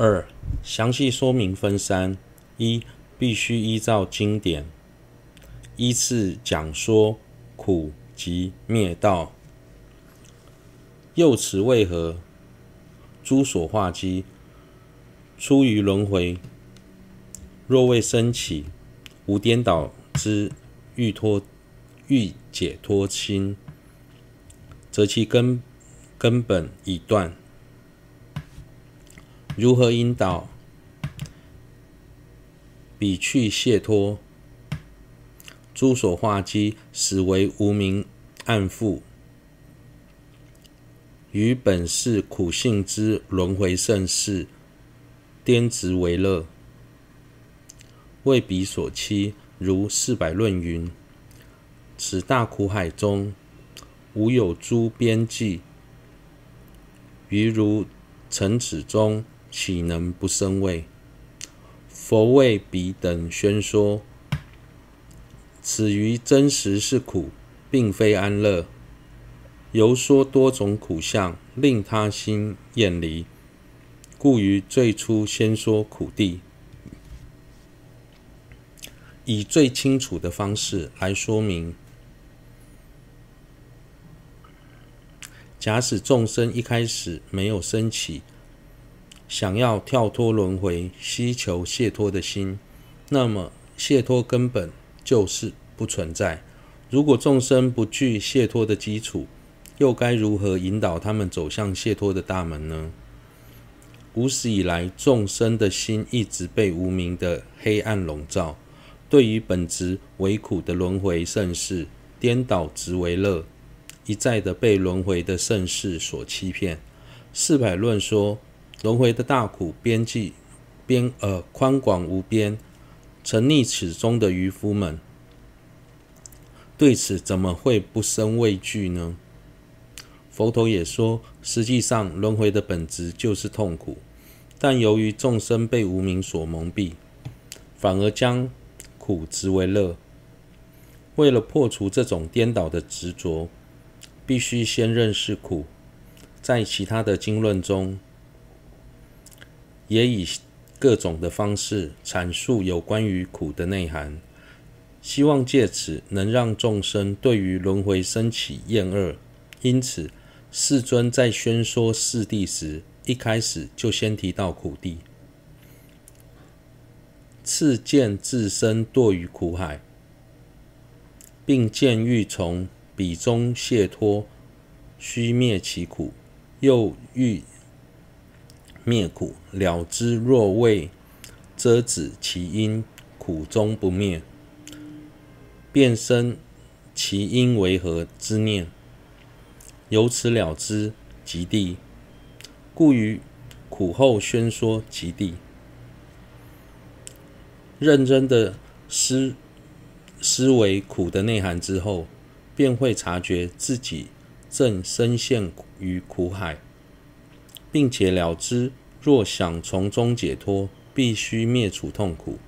二、详细说明分三：一、必须依照经典依次讲说苦集灭道。又此为何？诸所化机出于轮回，若未生起无颠倒之欲脱欲解脱心，则其根根本已断。如何引导彼去解脱？诸所化机始为无明暗覆。于本是苦性之轮回盛世，颠执为乐，为彼所欺。如四百论云：此大苦海中，无有诸边际。于如尘此中，岂能不生畏？佛为彼等宣说，此于真实是苦，并非安乐。由说多种苦相，令他心厌离，故于最初先说苦谛，以最清楚的方式来说明。假使众生一开始没有生起想要跳脱轮回、希求解脱的心，那么解脱根本就是不存在。如果众生不具解脱的基础，又该如何引导他们走向解脱的大门呢？无始以来，众生的心一直被无明的黑暗笼罩，对于本质为苦的轮回盛世，颠倒执为乐，一再的被轮回的盛世所欺骗。四百论说轮回的大苦边际边呃宽广无边，沉溺此中的渔夫们，对此怎么会不生畏惧呢？佛陀也说，实际上轮回的本质就是痛苦，但由于众生被无明所蒙蔽，反而将苦执为乐。为了破除这种颠倒的执着，必须先认识苦。在其他的经论中，也以各种的方式阐述有关于苦的内涵，希望借此能让众生对于轮回升起厌恶。因此，世尊在宣说四谛时，一开始就先提到苦地，次见自身堕于苦海，并见欲从彼中解脱，须灭其苦；又欲灭苦，了之若未遮止其因，苦终不灭，便生其因为何之念。由此了之，即地，故于苦后宣说即地。认真的思思维苦的内涵之后，便会察觉自己正深陷于苦海，并且了知若想从中解脱，必须灭除痛苦。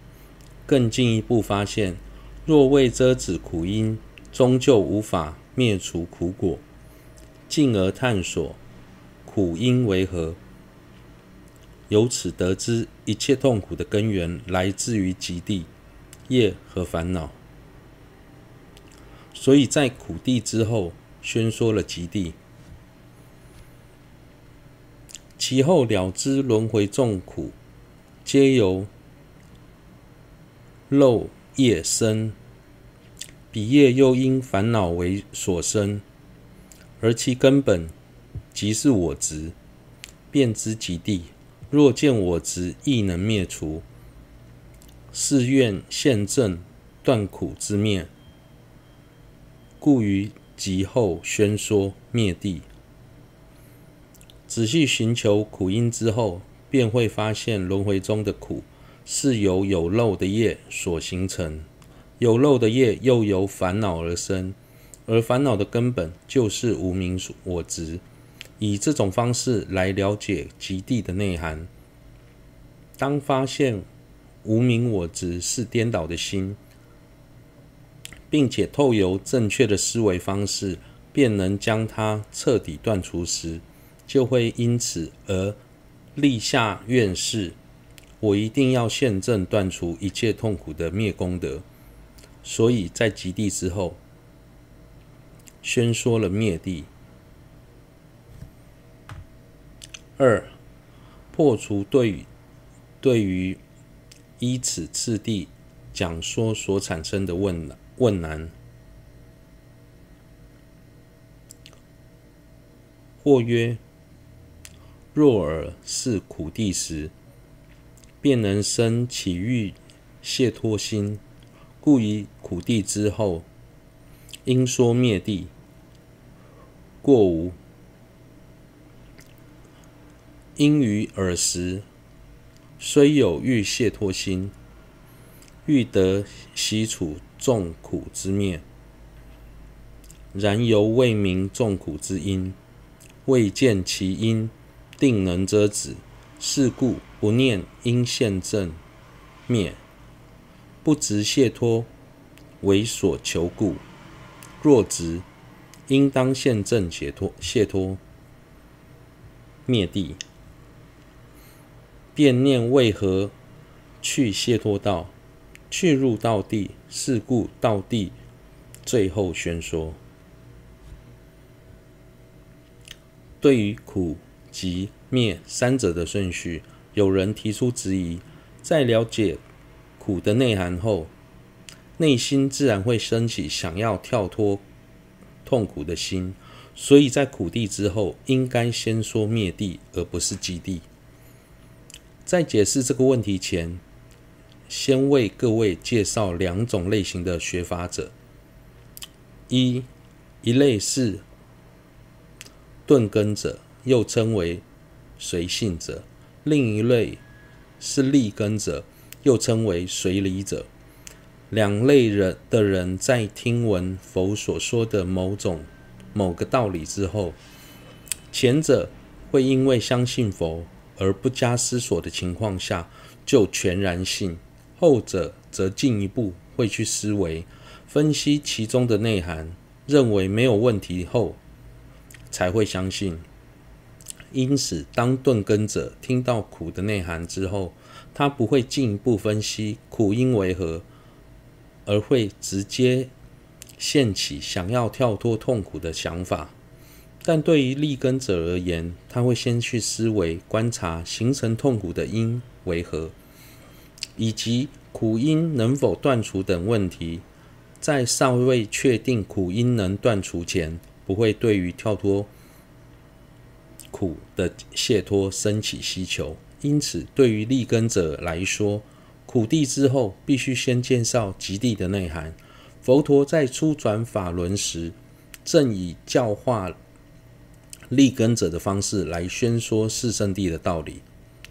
更进一步发现，若未遮止苦因，终究无法灭除苦果。进而探索苦因为何，由此得知一切痛苦的根源来自于极地业和烦恼，所以在苦地之后宣说了极地，其后了知轮回众苦皆由漏业生，彼业又因烦恼为所生。而其根本即是我执，便知极地。若见我执亦能灭除，是愿现证断苦之灭，故于极后宣说灭地。仔细寻求苦因之后，便会发现轮回中的苦是由有漏的业所形成，有漏的业又由烦恼而生。而烦恼的根本就是无明我执，以这种方式来了解极地的内涵。当发现无明我执是颠倒的心，并且透由正确的思维方式，便能将它彻底断除时，就会因此而立下愿誓，我一定要现正断除一切痛苦的灭功德。所以在极地之后，宣说了灭地。二，破除对于对于依此次第讲说所产生的问问难。或曰：若尔是苦地时，便能生起欲解脱心，故于苦地之后，应说灭地。过无？因于尔时，虽有欲解脱心，欲得息处众苦之灭，然犹未明众苦之因。未见其因定能遮止，是故不念应现正灭，不执解脱为所求故。若执，应当现正解脱解脱灭地，便念为何去解脱道，去入道地，是故道地最后宣说。对于苦、即、灭三者的顺序，有人提出质疑。在了解苦的内涵后，内心自然会升起想要跳脱痛苦的心，所以在苦地之后，应该先说灭地，而不是极地。在解释这个问题前，先为各位介绍两种类型的学法者。一，一类是。顿根者，又称为随信者；另一类是利根者，又称为随理者。两类人的人在听闻佛所说的某种某个道理之后，前者会因为相信佛而不加思索的情况下就全然信；后者则进一步会去思维、分析其中的内涵，认为没有问题后。才会相信。因此，当钝根者听到苦的内涵之后，他不会进一步分析苦因为何，而会直接现起想要跳脱痛苦的想法。但对于利根者而言，他会先去思维、观察形成痛苦的因为何，以及苦因能否断除等问题。在尚未确定苦因能断除前，不会对于跳脱苦的解脱生起希求，因此对于利根者来说，苦地之后必须先介绍极地的内涵。佛陀在初转法轮时，正以教化利根者的方式来宣说四圣地的道理。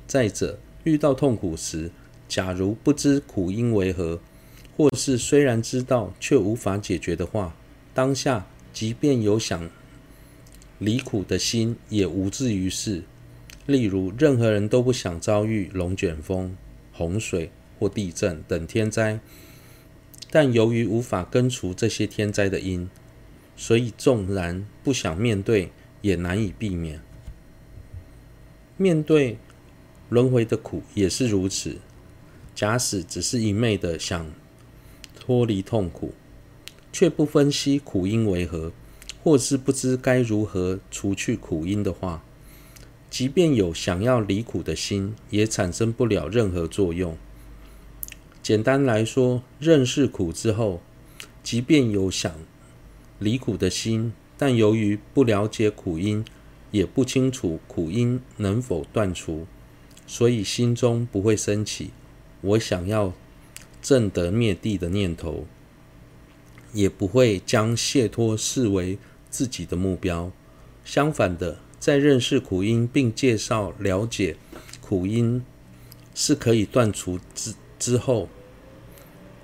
再者，遇到痛苦时，假如不知苦因为何，或是虽然知道却无法解决的话，当下。即便有想离苦的心，也无济于事。例如，任何人都不想遭遇龙卷风、洪水或地震等天灾，但由于无法根除这些天灾的因，所以纵然不想面对，也难以避免。面对轮回的苦也是如此。假使只是一昧的想脱离痛苦，却不分析苦因为何，或是不知该如何除去苦因的话，即便有想要离苦的心，也产生不了任何作用。简单来说，认识苦之后，即便有想离苦的心，但由于不了解苦因，也不清楚苦因能否断除，所以心中不会升起我想要证得灭地的念头。也不会将解脱视为自己的目标。相反的，在认识苦因并介绍了解苦因是可以断除之之后，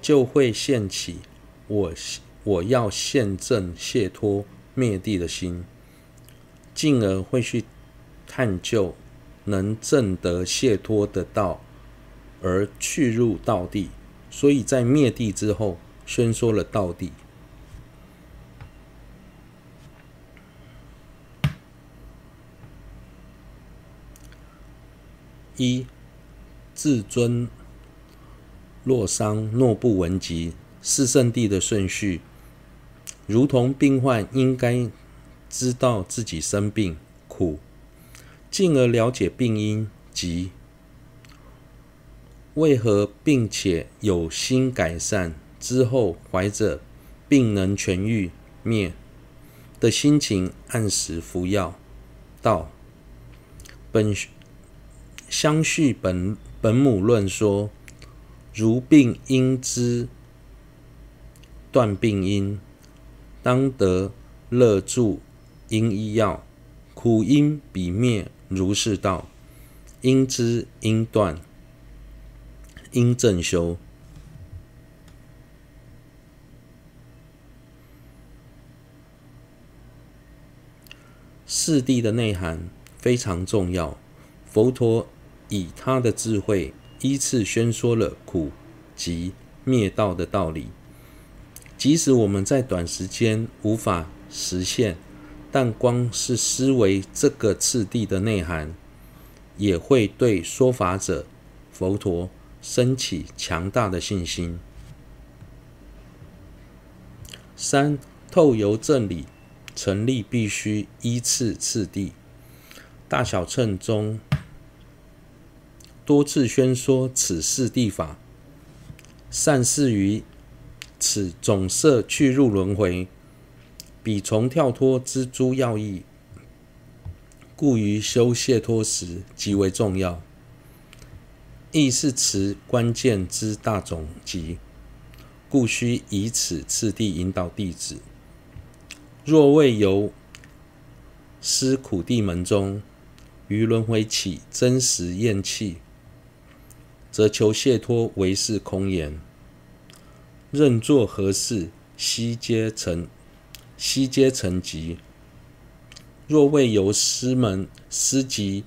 就会现起我我要现证解脱灭地的心，进而会去探究能证得解脱的道，而去入道地。所以在灭地之后。宣说了道地。一、至尊洛桑诺布文集四圣地的顺序，如同病患应该知道自己生病苦，进而了解病因及为何，并且有心改善之后，怀着病能痊愈灭的心情，按时服药。道本相续本本母论说。如病应知断病因，当得乐助应医药，苦因彼灭如是道，应知应断应正修。四谛的内涵非常重要，佛陀以他的智慧。依次宣说了苦集灭道的道理，即使我们在短时间无法实现，但光是思维这个次第的内涵，也会对说法者佛陀升起强大的信心。三、透由正理成立必须依次次第，大小乘中。多次宣说此四地法，善事于此总摄去入轮回，彼从跳脱之诸要义，故于修解脱时极为重要，亦是持关键之大总集，故须以此次第引导弟子。若未由思苦地门中，于轮回起真实厌弃。则求解脱为是空言，任作何事，悉皆成，悉皆成疾。若未由师门师及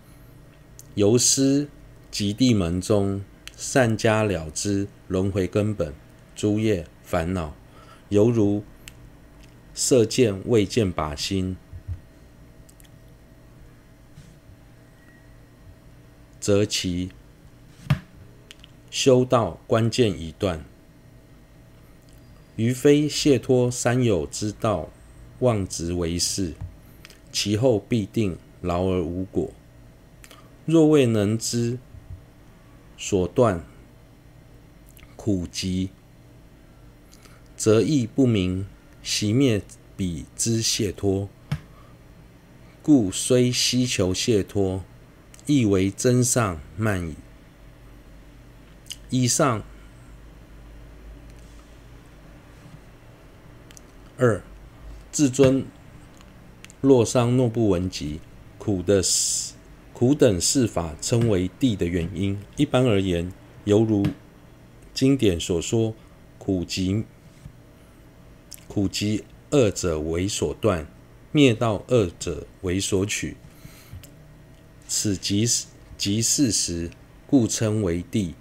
由师及地门中善加了知轮回根本诸业烦恼，犹如射箭未见靶心，则其。修道关键已断，于非谢脱三有之道，妄执为是，其后必定劳而无果。若未能知所断苦集，则亦不明熄灭彼之解脱，故虽希求解脱，亦为增上慢矣。以上二至尊洛桑诺布文集苦的苦等四法称为地的原因。一般而言，犹如经典所说，苦集苦集二者为所断，灭道二者为所取。此即即事实，故称为地。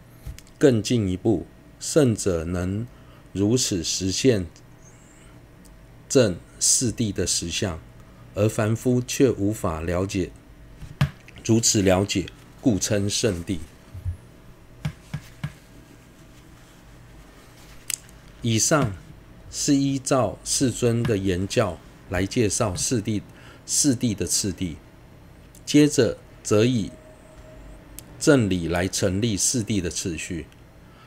更进一步，圣者能如此实现正四地的实相，而凡夫却无法了解，如此了解，故称圣地。以上是依照世尊的言教来介绍四谛四谛的次第，接着则以。正理来成立四谛的次序。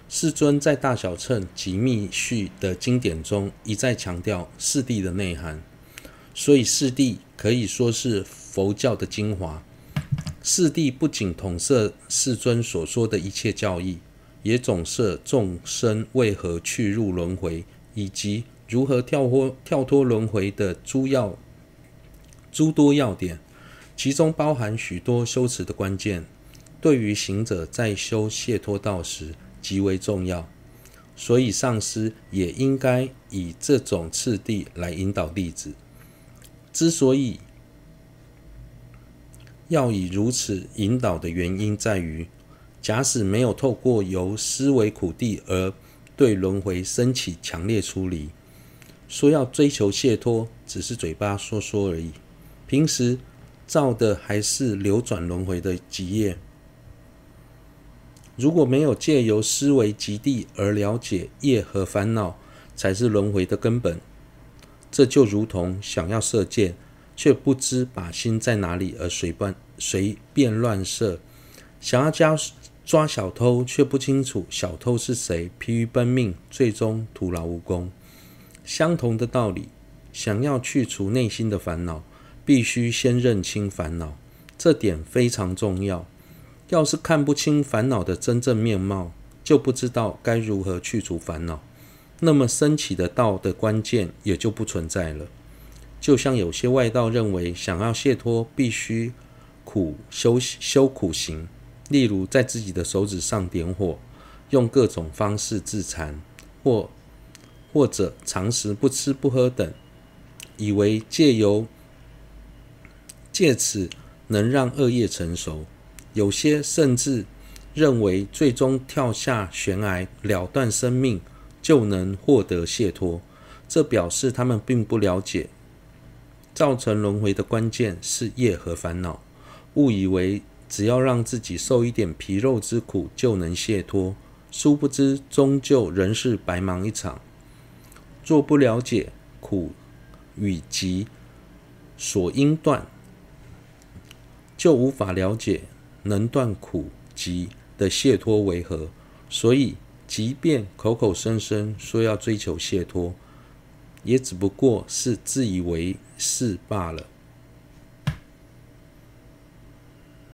世尊在大小乘及密续的经典中一再强调四谛的内涵，所以四谛可以说是佛教的精华。四谛不仅统摄世尊所说的一切教义，也总摄众生为何去入轮回，以及如何跳脱跳脱轮回的诸要诸多要点，其中包含许多修持的关键。对于行者在修解脱道时极为重要，所以上师也应该以这种次第来引导弟子。之所以要以如此引导的原因在于，假使没有透过由思维苦谛而对轮回升起强烈出离，说要追求解脱，只是嘴巴说说而已，平时造的还是流转轮回的极业。如果没有借由思维极地而了解业和烦恼才是轮回的根本，这就如同想要射箭，却不知靶心在哪里而随便随便乱射；想要加抓小偷，却不清楚小偷是谁，疲于奔命，最终徒劳无功。相同的道理，想要去除内心的烦恼，必须先认清烦恼，这点非常重要。要是看不清烦恼的真正面貌，就不知道该如何去除烦恼，那么升起的道的关键也就不存在了。就像有些外道认为，想要解脱必须苦修修苦行，例如在自己的手指上点火，用各种方式自残，或或者长时不吃不喝等，以为借由借此能让恶业成熟。有些甚至认为，最终跳下悬崖了断生命，就能获得解脱。这表示他们并不了解，造成轮回的关键是业和烦恼，误以为只要让自己受一点皮肉之苦就能解脱，殊不知终究仍是白忙一场。若不了解苦与集所应断，就无法了解。能断苦集的解脱为何？所以，即便口口声声说要追求解脱，也只不过是自以为是罢了。